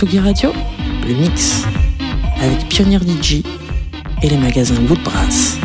Tsugi Radio, le mix, avec Pionnier DJ et les magasins Woodbrass.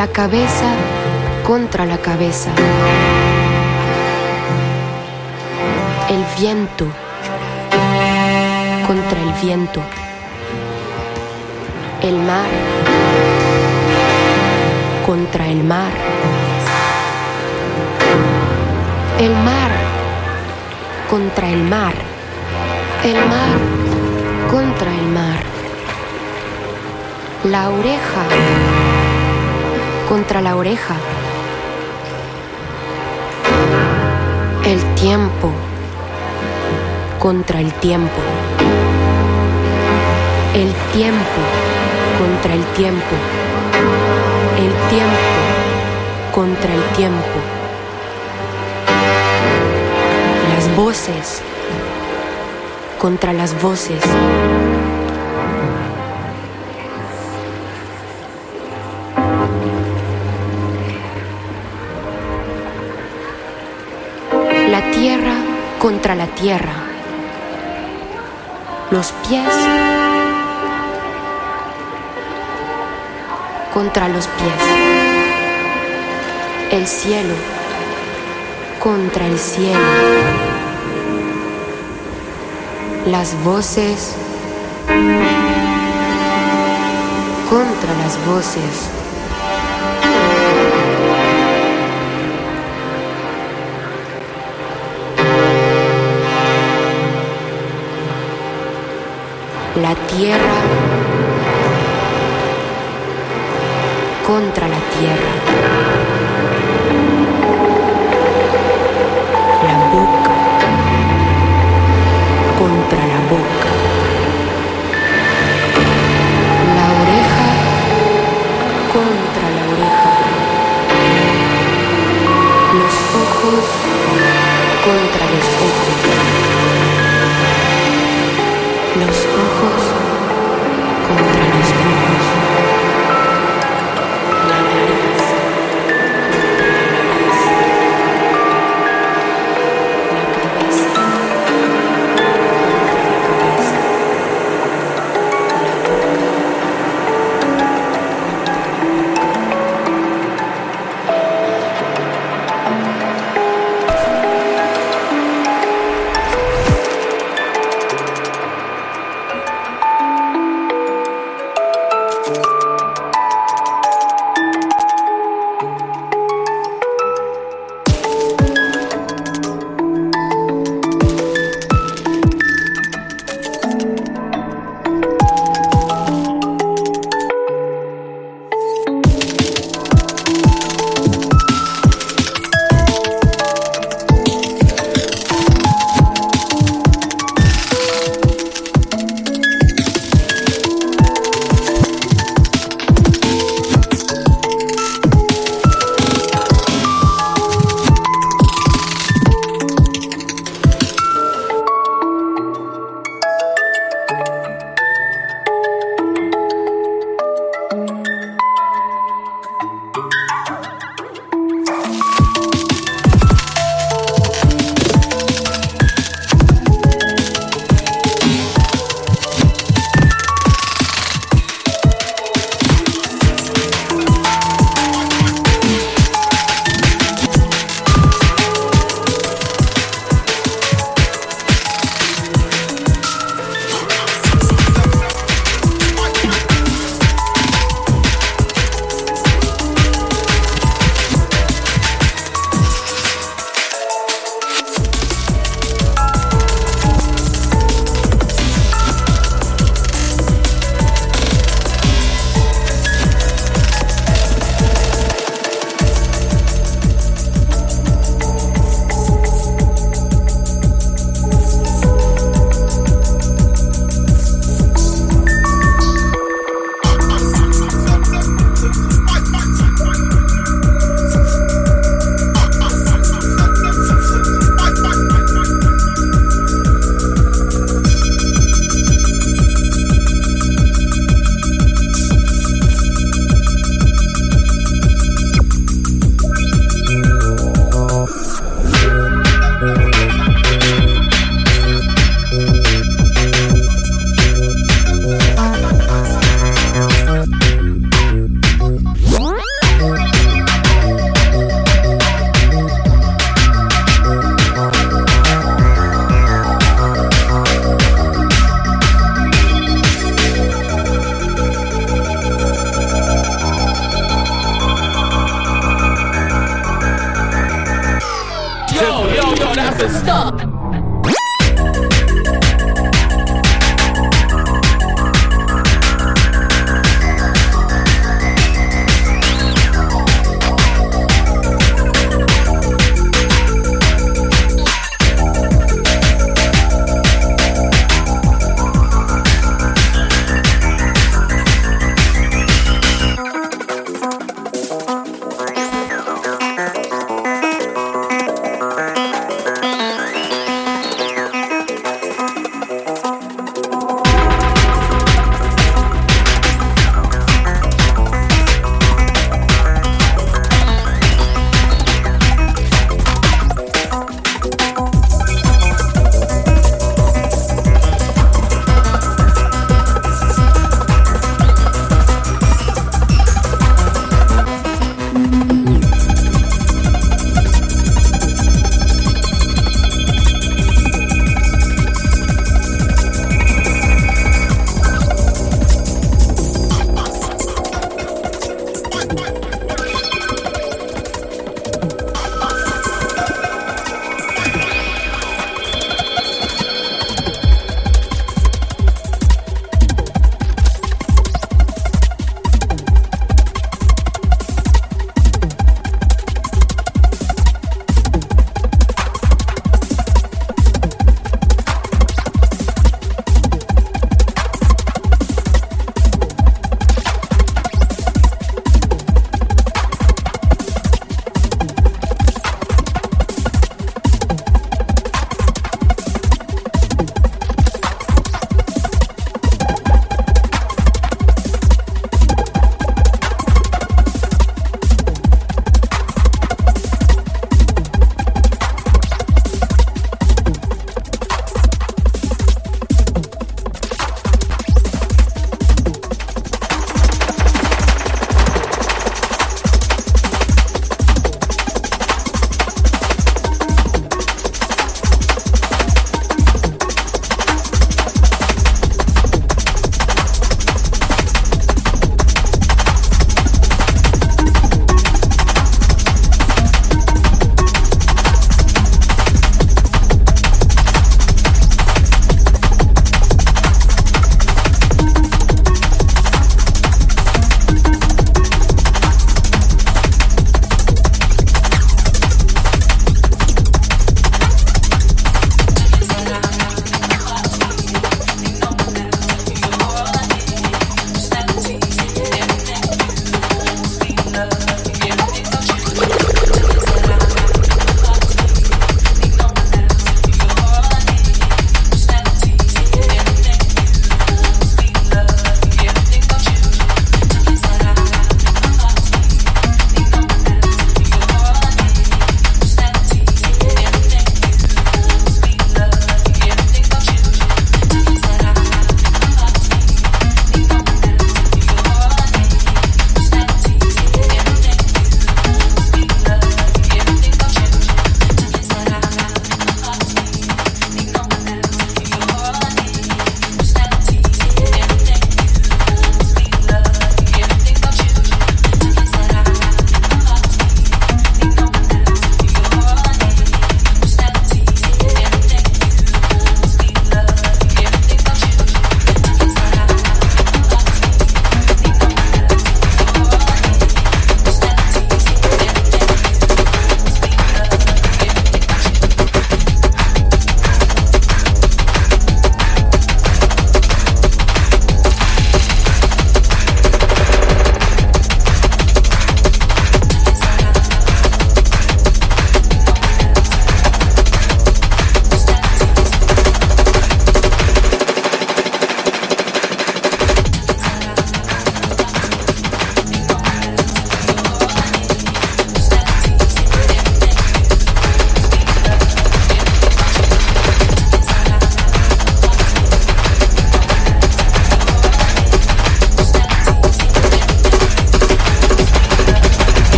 La cabeza contra la cabeza. El viento contra el viento. El mar contra el mar. El mar contra el mar. El mar contra el mar. La oreja contra la oreja. El tiempo contra el tiempo. El tiempo contra el tiempo. El tiempo contra el tiempo. Las voces contra las voces. Contra la tierra. Los pies contra los pies. El cielo contra el cielo. Las voces contra las voces. La tierra contra la tierra. La boca contra la boca. La oreja contra la oreja. Los ojos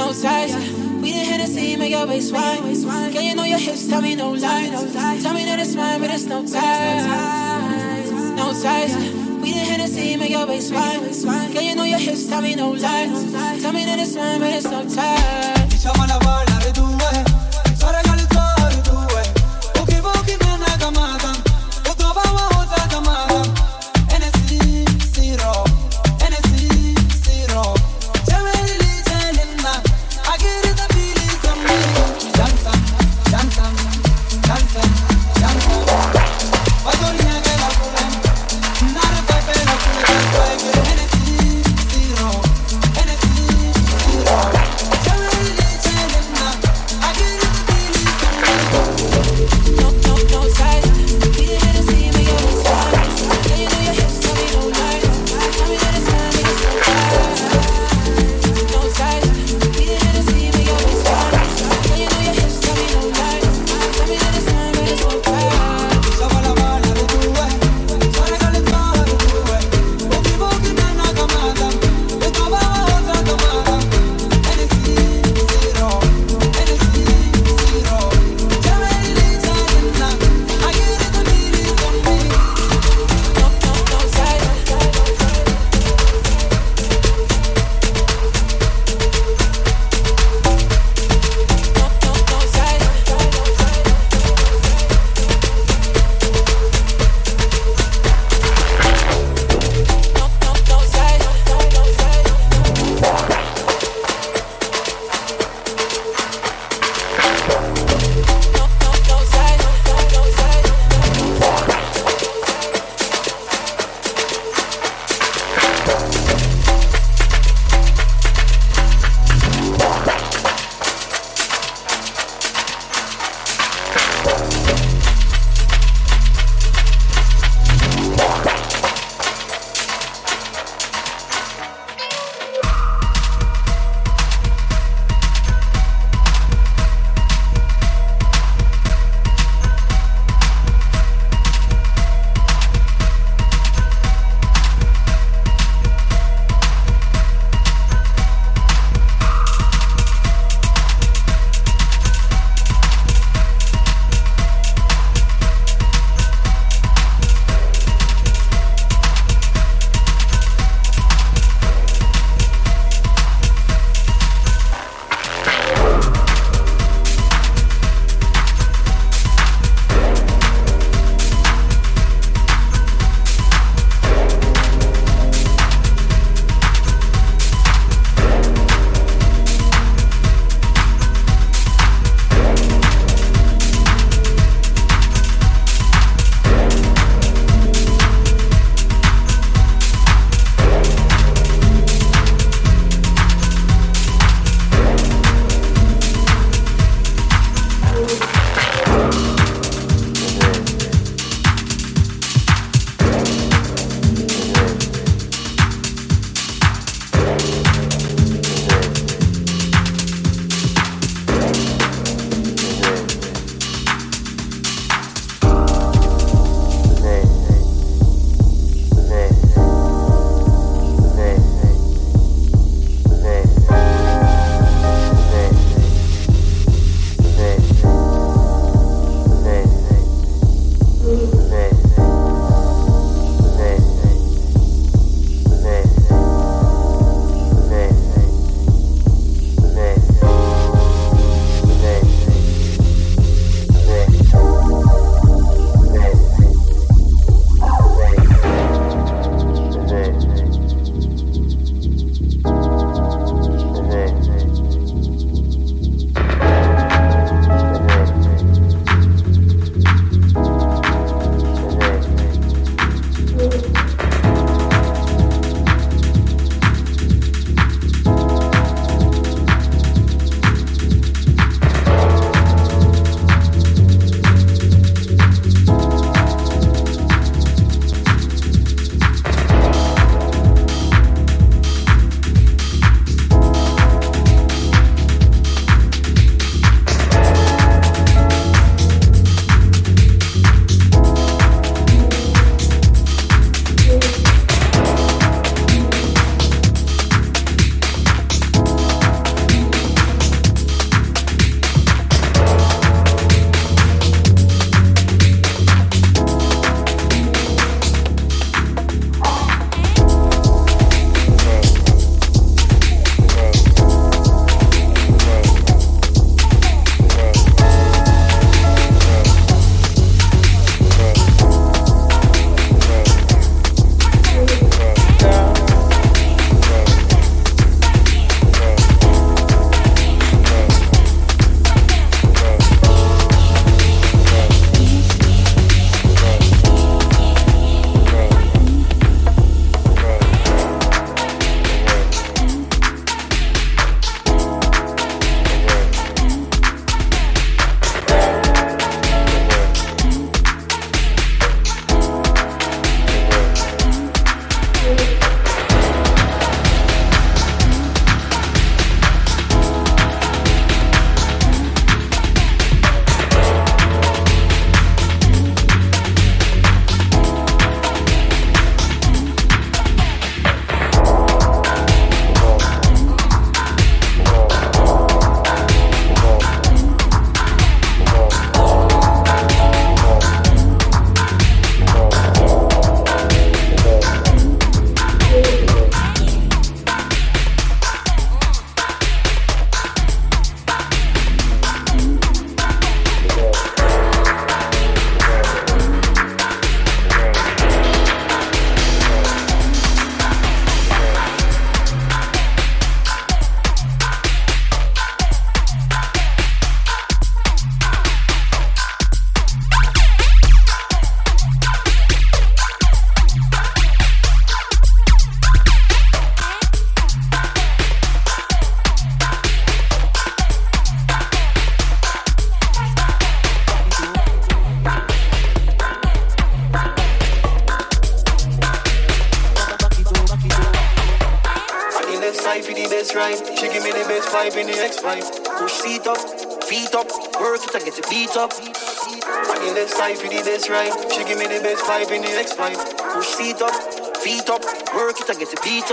No ties. We the same, make your waist wide. Girl, you know your hips, tell me no lies. Tell me that it's mine, but it's no ties. No ties. We done Hennessy, make your waist wide. Girl, you know your hips, tell me no lies. Tell me that it's mine, but it's no time.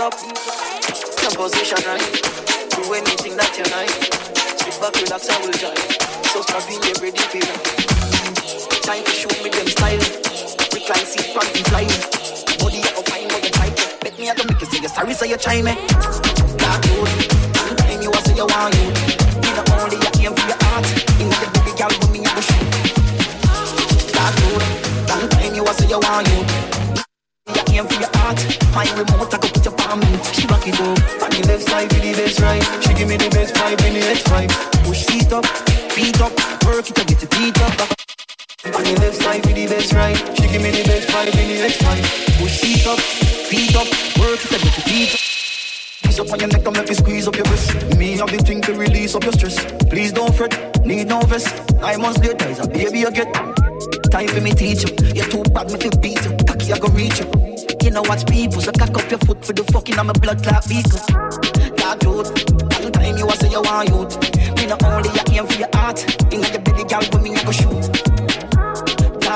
up best life be the best right. She give me the best vibe in the next time. Push feet up, feet up, work it, make your feet up. Piece up on your neck, I'm make you squeeze up your wrist. Me have the thing to release up your stress. Please don't fret, need no vest. I must later, is a baby I get. Time for me teach you. You're too bad, me to beat you. Cocky, I go reach you. You know what's people, so cock up your foot for the fucking I'm a blood clot beaker. That truth, all the time you are say you want youth. Me not only I aim for your art, in your belly, girl, with me I go shoot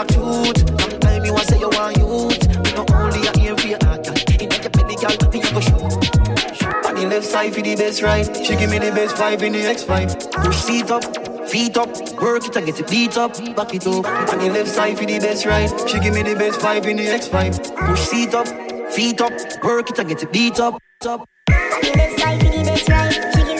talk truth. Sometimes you want say you want youth. You know only a aim for your heart. In your belly, girl, me you go shoot. On the left side for the best right. She give me the best five in the X5. Push seat up, feet up, work it and get it beat up, back it up. On the left side for the best right. She give me the best five in the X5. Push seat up, feet up, work it and get it beat up, up. On the left side for the best right. She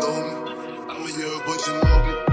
bitch me. I'm here, but you know me.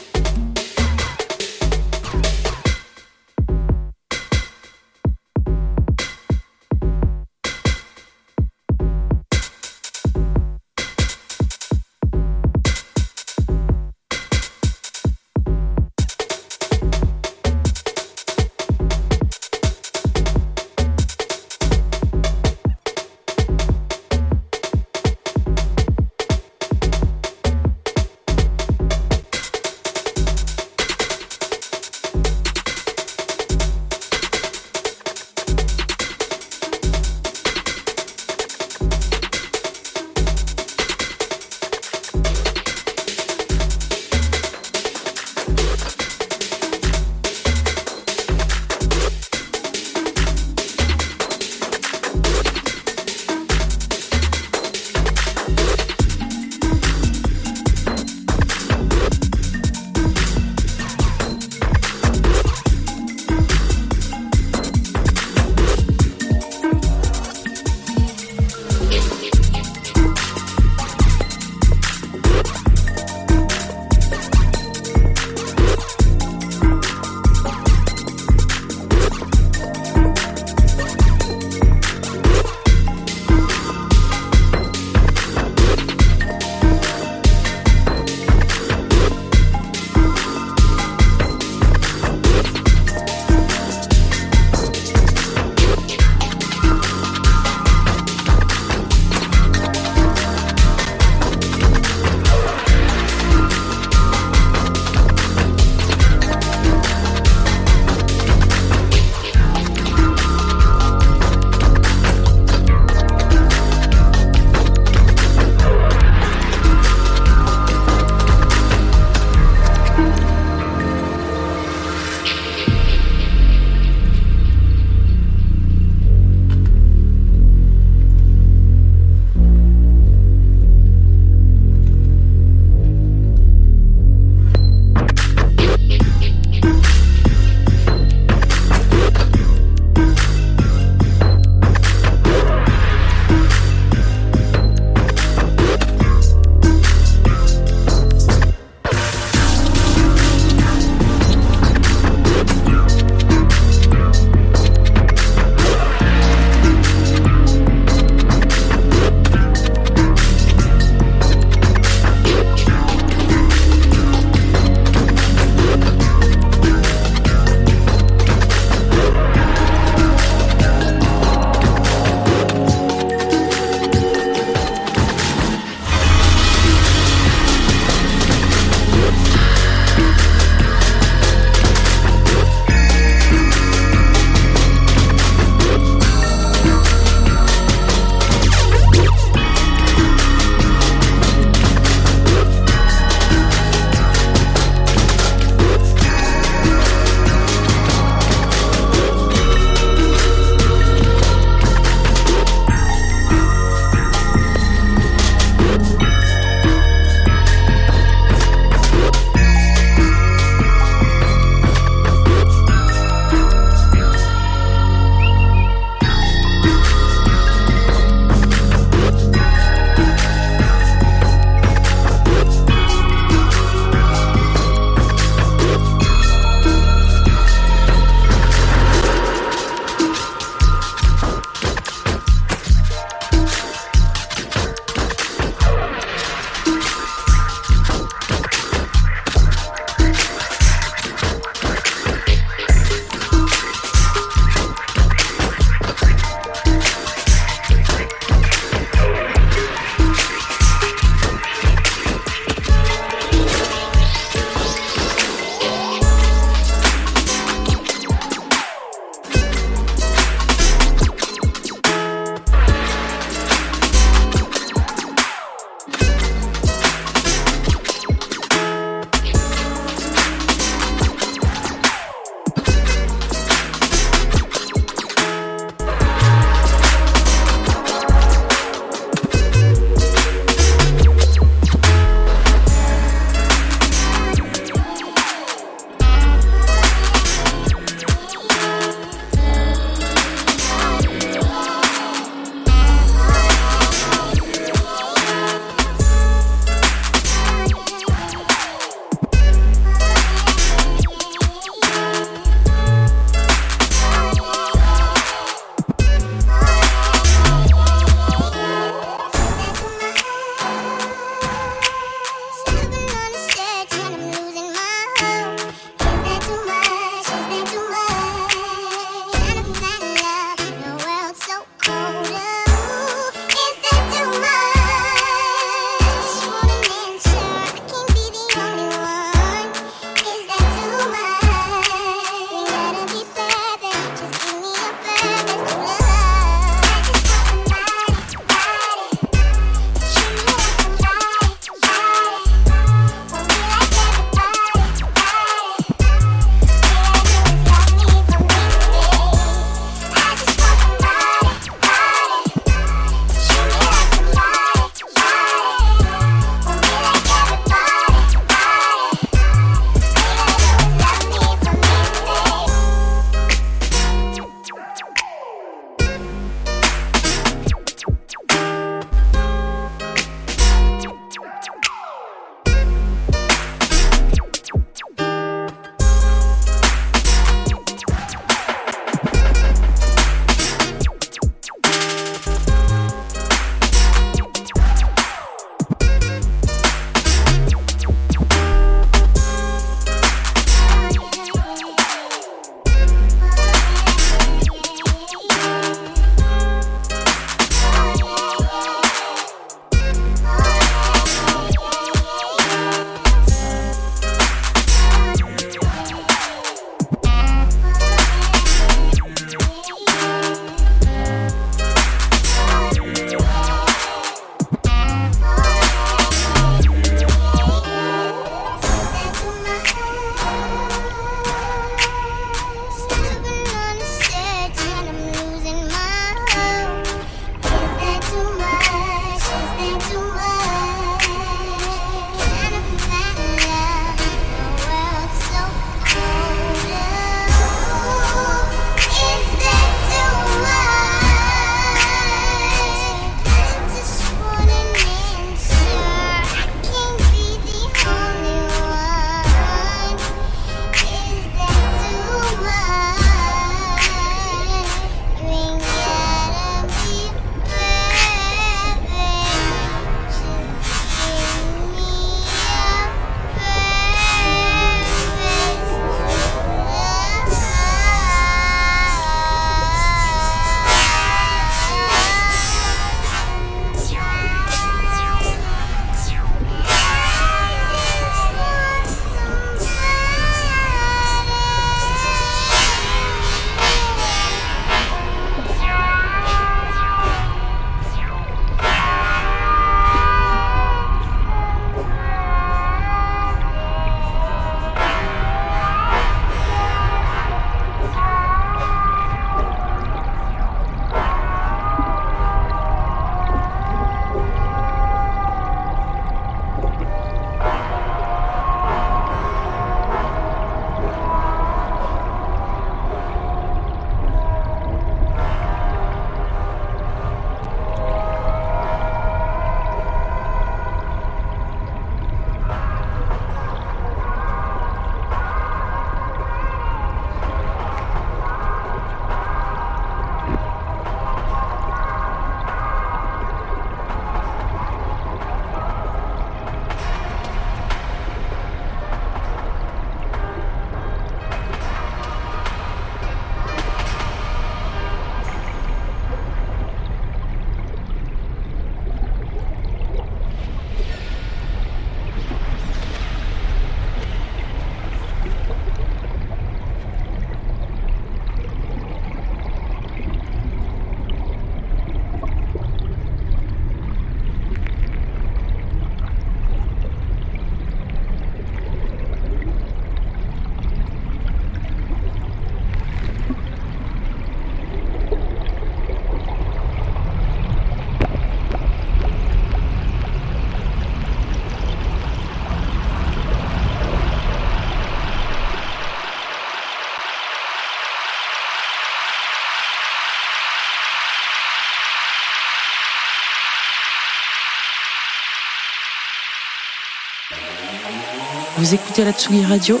Vous écoutez la Tsugi Radio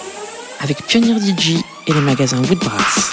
avec Pionnier DJ et les magasins Woodbrass.